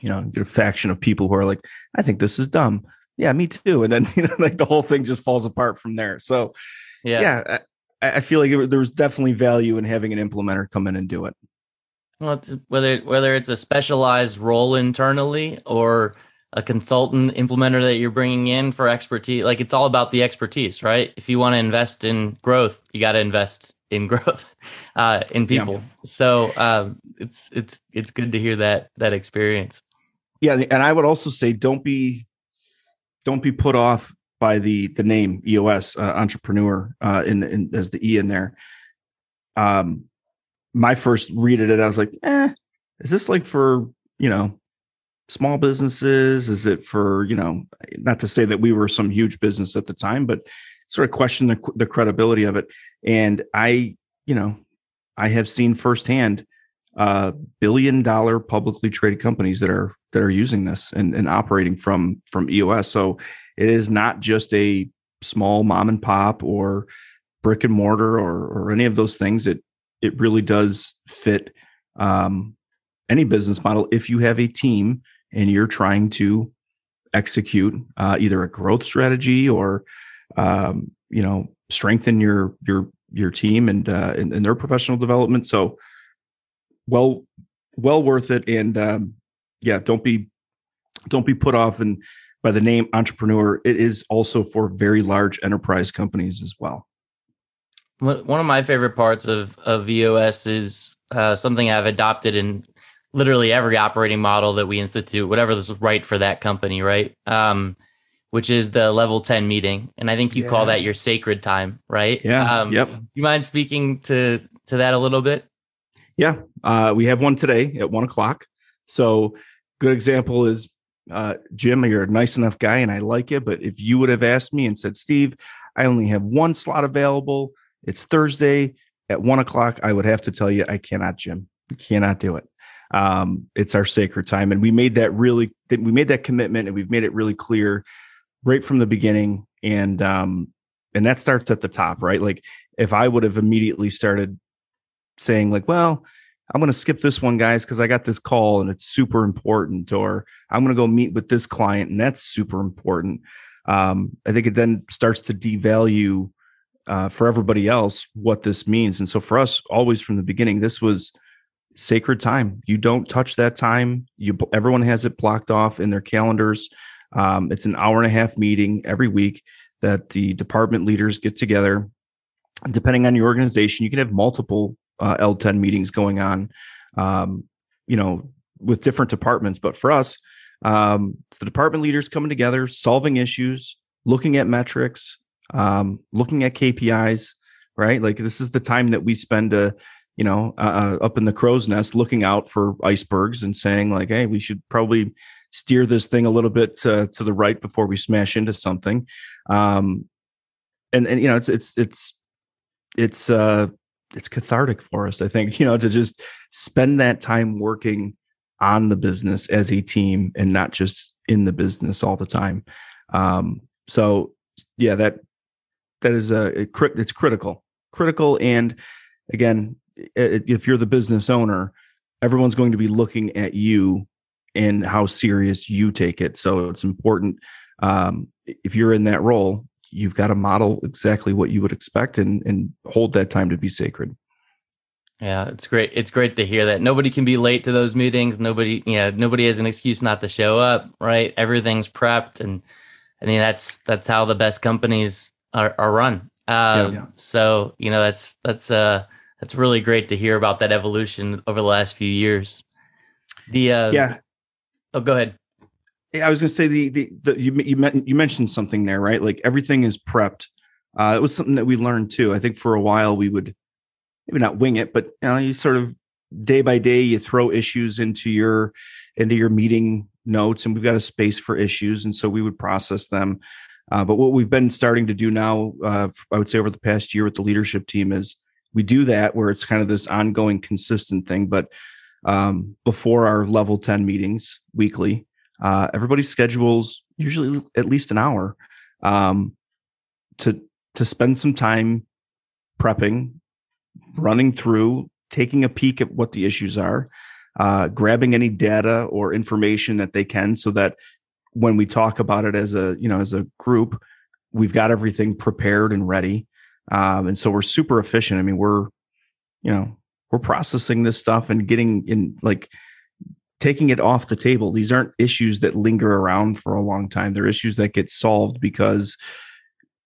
you know, a faction of people who are like, I think this is dumb. Yeah, me too. And then you know, like the whole thing just falls apart from there. So yeah, yeah I, I feel like there was definitely value in having an implementer come in and do it. Well, whether whether it's a specialized role internally or a consultant implementer that you're bringing in for expertise, like it's all about the expertise, right? If you want to invest in growth, you got to invest in growth uh, in people. Yeah. So um, it's it's it's good to hear that that experience. Yeah, and I would also say don't be don't be put off by the the name EOS uh, entrepreneur uh, in, in as the E in there. Um, my first read at it, I was like, eh, is this like for you know small businesses? Is it for you know not to say that we were some huge business at the time, but sort of question the, the credibility of it. And I, you know, I have seen firsthand uh, billion dollar publicly traded companies that are that are using this and, and operating from from EOS. So it is not just a small mom and pop or brick and mortar or or any of those things. It it really does fit um, any business model if you have a team and you're trying to execute uh, either a growth strategy or um, you know strengthen your your your team and uh, and, and their professional development. So well well worth it. And um, yeah don't be don't be put off and by the name entrepreneur. It is also for very large enterprise companies as well. One of my favorite parts of of EOS is uh, something I've adopted in literally every operating model that we institute, whatever is right for that company, right? Um, which is the level 10 meeting. And I think you yeah. call that your sacred time, right? Yeah. Um, yep. You mind speaking to to that a little bit? Yeah, uh, we have one today at one o'clock. So, good example is uh, Jim. You're a nice enough guy, and I like you. But if you would have asked me and said, Steve, I only have one slot available. It's Thursday at one o'clock. I would have to tell you, I cannot, Jim. cannot do it. Um, it's our sacred time, and we made that really. We made that commitment, and we've made it really clear right from the beginning. And um, and that starts at the top, right? Like if I would have immediately started saying like, well, I'm going to skip this one, guys, because I got this call and it's super important, or I'm going to go meet with this client and that's super important. Um, I think it then starts to devalue uh, for everybody else what this means. And so for us, always from the beginning, this was sacred time. You don't touch that time. You everyone has it blocked off in their calendars. Um, it's an hour and a half meeting every week that the department leaders get together. Depending on your organization, you can have multiple uh, L10 meetings going on, um, you know, with different departments. But for us, um, the department leaders coming together, solving issues, looking at metrics, um, looking at KPIs, right? Like this is the time that we spend, uh, you know, uh, uh, up in the crow's nest looking out for icebergs and saying like, hey, we should probably steer this thing a little bit to, to the right before we smash into something. Um, and and you know, it's it's it's it's uh it's cathartic for us i think you know to just spend that time working on the business as a team and not just in the business all the time um, so yeah that that is a it, it's critical critical and again if you're the business owner everyone's going to be looking at you and how serious you take it so it's important um, if you're in that role you've got to model exactly what you would expect and and hold that time to be sacred. Yeah, it's great. It's great to hear that nobody can be late to those meetings. Nobody, yeah, nobody has an excuse not to show up. Right, everything's prepped, and I mean that's that's how the best companies are, are run. Um, yeah. So you know that's that's uh that's really great to hear about that evolution over the last few years. The uh, yeah. Oh, go ahead. I was going to say the, the, the you you, you mentioned something there, right? Like everything is prepped. Uh, it was something that we learned too. I think for a while we would maybe not wing it, but you, know, you sort of day by day you throw issues into your into your meeting notes, and we've got a space for issues, and so we would process them. Uh, but what we've been starting to do now, uh, I would say over the past year with the leadership team, is we do that where it's kind of this ongoing, consistent thing. But um, before our level ten meetings weekly, uh, everybody's schedules usually at least an hour um, to to spend some time prepping, running through, taking a peek at what the issues are, uh, grabbing any data or information that they can so that when we talk about it as a you know as a group we've got everything prepared and ready um, and so we're super efficient i mean we're you know we're processing this stuff and getting in like taking it off the table these aren't issues that linger around for a long time they're issues that get solved because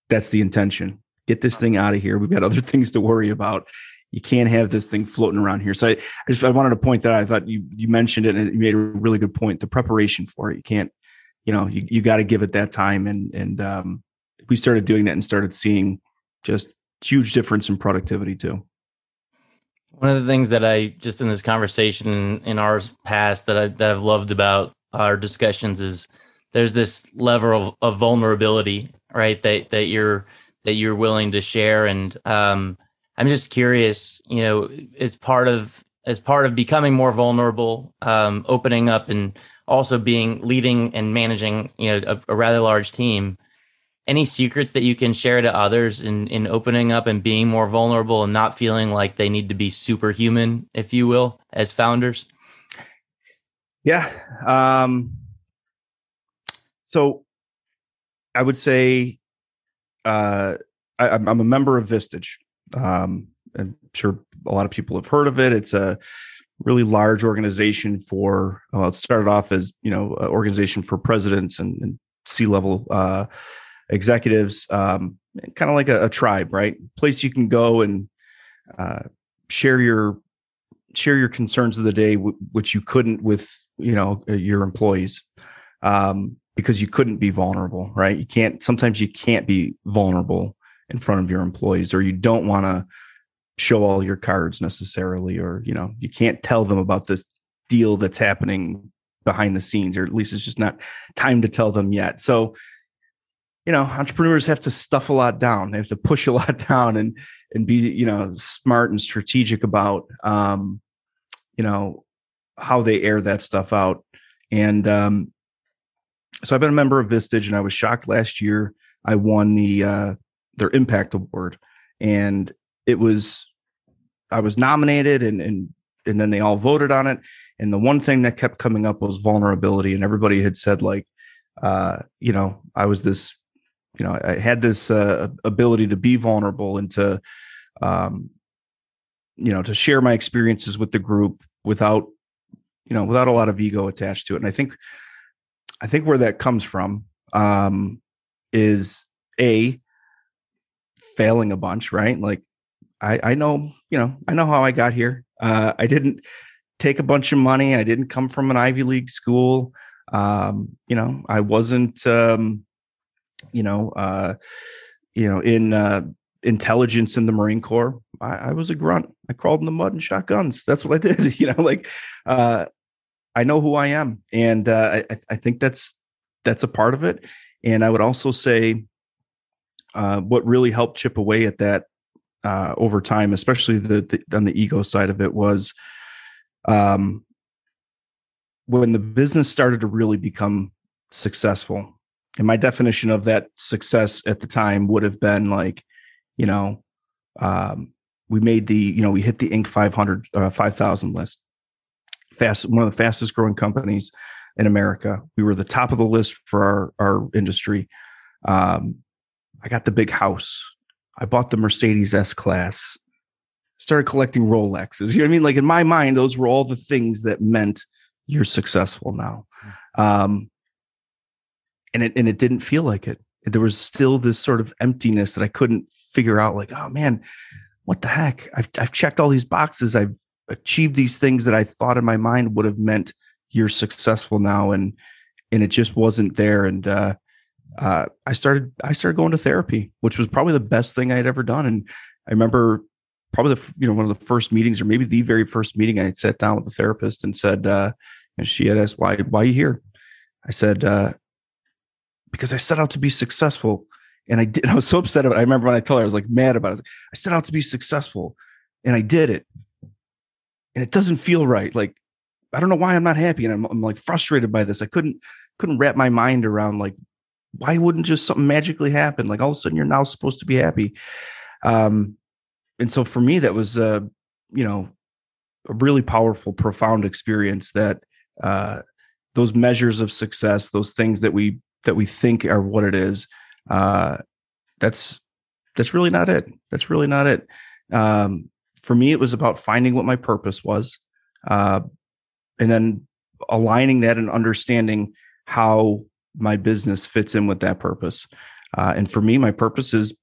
that's the intention get this thing out of here we've got other things to worry about you can't have this thing floating around here. So I, I just I wanted to point that out. I thought you you mentioned it and you made a really good point. The preparation for it, you can't, you know, you, you got to give it that time. And and um, we started doing that and started seeing just huge difference in productivity too. One of the things that I just in this conversation in ours past that I that I've loved about our discussions is there's this level of, of vulnerability, right? That that you're that you're willing to share and um I'm just curious, you know, as part of as part of becoming more vulnerable, um, opening up, and also being leading and managing, you know, a, a, rather large team. Any secrets that you can share to others in in opening up and being more vulnerable and not feeling like they need to be superhuman, if you will, as founders? Yeah. Um, so I would say uh, I, I'm a member of Vistage. Um, I'm sure a lot of people have heard of it. It's a really large organization for. Well, it started off as you know, an organization for presidents and, and C-level uh, executives, um, kind of like a, a, tribe, right? Place you can go and uh, share your share your concerns of the day, w- which you couldn't with you know uh, your employees. Um, because you couldn't be vulnerable, right? You can't. Sometimes you can't be vulnerable in front of your employees or you don't want to show all your cards necessarily or you know you can't tell them about this deal that's happening behind the scenes or at least it's just not time to tell them yet so you know entrepreneurs have to stuff a lot down. They have to push a lot down and and be you know smart and strategic about um you know how they air that stuff out. And um so i've been a member of vistage and i was shocked last year i won the uh their impact award. And it was i was nominated and and and then they all voted on it. And the one thing that kept coming up was vulnerability and everybody had said like uh you know i was this you know i had this uh, ability to be vulnerable and to um you know to share my experiences with the group without you know without a lot of ego attached to it and i think i think where that comes from um is a failing a bunch, right? Like I, I know, you know, I know how I got here. Uh, I didn't take a bunch of money. I didn't come from an Ivy League school. Um, you know, I wasn't, um, you know, uh, you know, in uh, intelligence in the Marine Corps. I, I, was a grunt. I crawled in the mud and shot guns. That's what I did. you know, like uh, I know who I am, and uh, I, I think that's that's a part of it. And I would also say, uh, what really helped chip away at that uh, over time, especially the, the, on the ego side of it, was um, when the business started to really become successful. And my definition of that success at the time would have been like, you know, um, we made the, you know, we hit the Inc. 500, uh, 5,000 list. Fast, one of the fastest growing companies in America. We were the top of the list for our, our industry. Um, I got the big house. I bought the Mercedes S class. Started collecting Rolexes. You know what I mean? Like in my mind, those were all the things that meant you're successful now. Hmm. Um, and it and it didn't feel like it. There was still this sort of emptiness that I couldn't figure out. Like, oh man, what the heck? I've I've checked all these boxes. I've achieved these things that I thought in my mind would have meant you're successful now, and and it just wasn't there. And uh, uh, I started I started going to therapy, which was probably the best thing I had ever done. And I remember probably the you know one of the first meetings, or maybe the very first meeting, I had sat down with the therapist and said, uh, and she had asked why why are you here? I said uh, because I set out to be successful, and I did. I was so upset about. it. I remember when I told her I was like mad about it. I set out to be successful, and I did it, and it doesn't feel right. Like I don't know why I'm not happy, and I'm, I'm like frustrated by this. I couldn't couldn't wrap my mind around like why wouldn't just something magically happen? Like all of a sudden you're now supposed to be happy. Um, and so for me, that was, uh, you know, a really powerful, profound experience that uh, those measures of success, those things that we that we think are what it is, uh, that's that's really not it. That's really not it. Um, for me, it was about finding what my purpose was, uh, and then aligning that and understanding how my business fits in with that purpose. Uh, and for me, my purpose is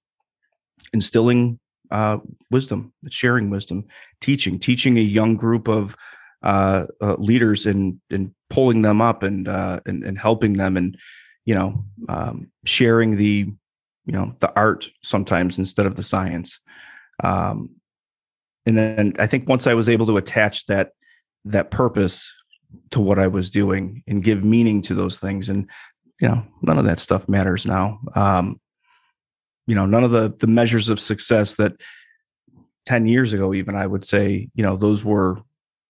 instilling uh, wisdom, sharing wisdom, teaching, teaching a young group of uh, uh, leaders and and pulling them up and, uh, and and helping them and you know um, sharing the you know the art sometimes instead of the science. Um, and then I think once I was able to attach that that purpose to what I was doing and give meaning to those things, and you know none of that stuff matters now. Um, you know none of the the measures of success that 10 years ago even i would say you know those were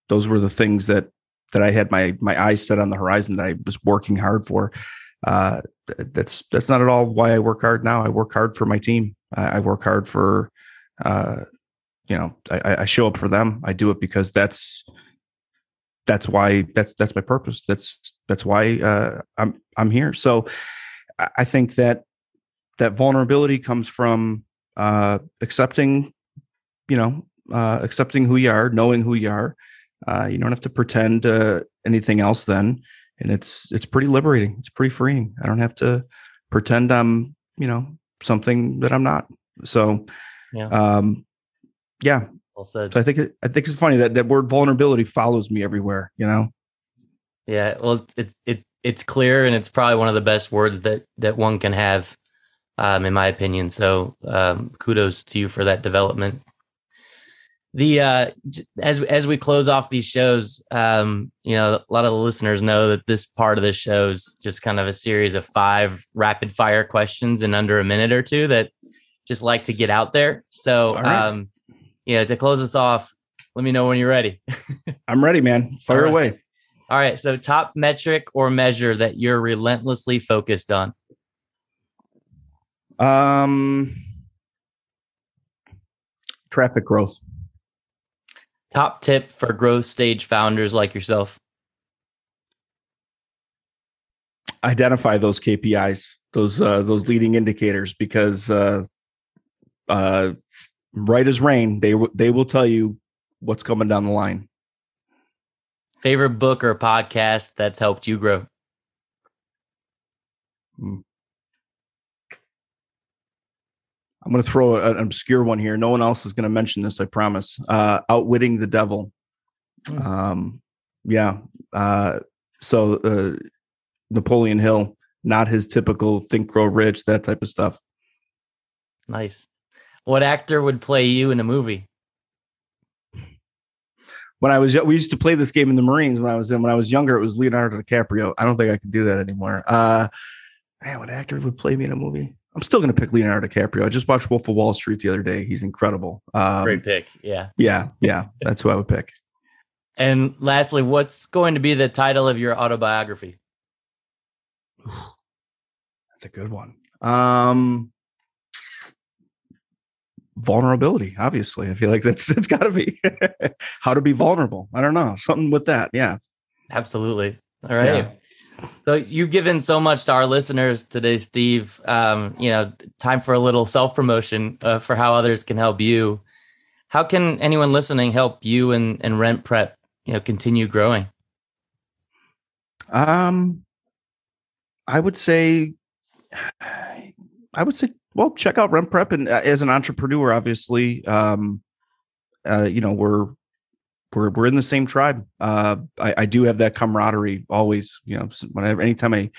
those were the things that that i had my my eyes set on the horizon that i was working hard for uh that's that's not at all why i work hard now. I work hard for my team. I, I work hard for uh you know I, I show up for them. I do it because that's that's why that's that's my purpose. That's that's why uh i'm i'm here. So i think that that vulnerability comes from uh, accepting, you know, uh, accepting who you are, knowing who you are. Uh, you don't have to pretend anything else then, and it's it's pretty liberating. It's pretty freeing. I don't have to pretend I'm, you know, something that I'm not. So, yeah, um, yeah. Well said. So I think I think it's funny that that word vulnerability follows me everywhere. You know. Yeah. Well, it's it it's clear, and it's probably one of the best words that that one can have um, in my opinion. So um, kudos to you for that development. The uh, as as we close off these shows, um, you know, a lot of the listeners know that this part of the show is just kind of a series of five rapid fire questions in under a minute or two that just like to get out there. So, right. um, yeah, to close us off, let me know when you're ready. I'm ready, man. Fire right. away. All right. So, top metric or measure that you're relentlessly focused on. Um, traffic growth. Top tip for growth stage founders like yourself. Identify those KPIs, those uh, those leading indicators, because uh, uh, right as rain, they they will tell you what's coming down the line. Favorite book or podcast that's helped you grow? Hmm. I'm going to throw an obscure one here. No one else is going to mention this, I promise. Uh, Outwitting the Devil. Mm. Um, yeah. Uh, so uh, Napoleon Hill, not his typical think, grow rich, that type of stuff. Nice. What actor would play you in a movie? When I was, we used to play this game in the Marines when I was in. When I was younger, it was Leonardo DiCaprio. I don't think I could do that anymore. Uh, man, what actor would play me in a movie? I'm still going to pick Leonardo DiCaprio. I just watched Wolf of Wall Street the other day. He's incredible. Um, Great pick. Yeah. Yeah. Yeah. That's who I would pick. And lastly, what's going to be the title of your autobiography? That's a good one. Um, vulnerability, obviously. I feel like that's that's got to be how to be vulnerable. I don't know. Something with that. Yeah. Absolutely. All right. Yeah. So you've given so much to our listeners today, Steve. Um, you know, time for a little self promotion uh, for how others can help you. How can anyone listening help you and, and Rent Prep, you know, continue growing? Um, I would say, I would say, well, check out Rent Prep, and uh, as an entrepreneur, obviously, um, uh, you know, we're we're we're in the same tribe. Uh, I, I do have that camaraderie always. You know, whenever anytime I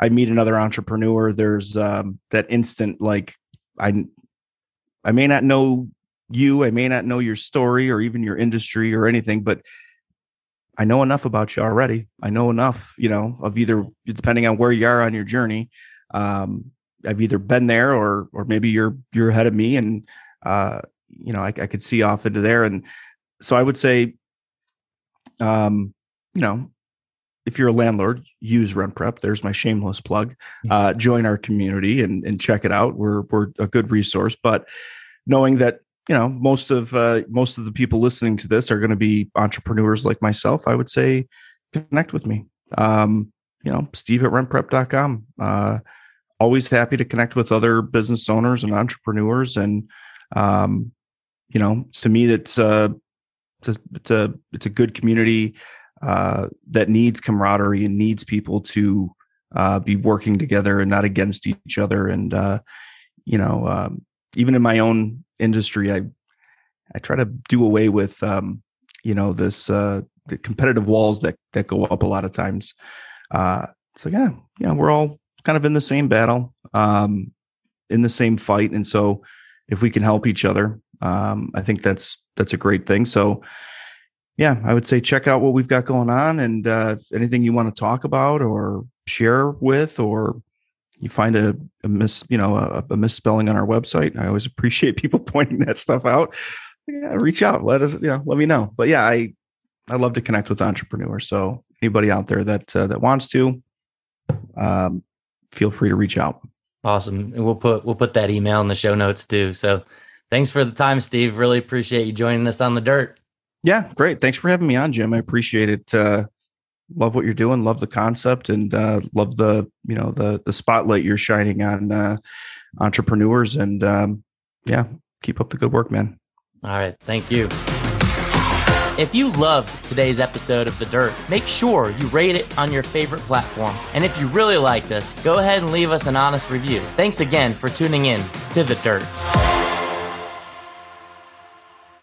I meet another entrepreneur, there's um, that instant like I I may not know you, I may not know your story or even your industry or anything, but I know enough about you already. I know enough, you know, of either depending on where you are on your journey. Um, I've either been there or or maybe you're you're ahead of me, and uh, you know, I, I could see off into there, and so I would say, um, you know, if you're a landlord, use Rent Prep. There's my shameless plug. Uh, join our community and and check it out. We're we're a good resource. But knowing that you know, most of uh, most of the people listening to this are going to be entrepreneurs like myself. I would say connect with me. Um, you know, Steve at rentprep.com. Uh, always happy to connect with other business owners and entrepreneurs. And, um, you know, to me, that's uh, it's a, it's a, it's a good community uh, that needs camaraderie and needs people to uh, be working together and not against each other. And, uh, you know, um, even in my own industry, I, I try to do away with, um, you know, this, uh, the competitive walls that, that go up a lot of times. Uh, so yeah, yeah, we're all kind of in the same battle, um, in the same fight. And so if we can help each other, um, I think that's, that's a great thing. So, yeah, I would say check out what we've got going on and uh, anything you want to talk about or share with, or you find a, a miss, you know, a, a, misspelling on our website. I always appreciate people pointing that stuff out. Yeah, reach out, let us, know, let me know. But yeah, I I love to connect with entrepreneurs. So anybody out there that uh, that wants to, um, feel free to reach out. Awesome, and we'll put we'll put that email in the show notes too. So thanks for the time, Steve. Really appreciate you joining us on the dirt. Yeah, great. Thanks for having me on, Jim. I appreciate it. Uh, love what you're doing. Love the concept, and uh, love the you know the the spotlight you're shining on uh, entrepreneurs. And um, yeah, keep up the good work, man. All right, thank you. If you loved today's episode of The Dirt, make sure you rate it on your favorite platform. And if you really liked us, go ahead and leave us an honest review. Thanks again for tuning in to The Dirt.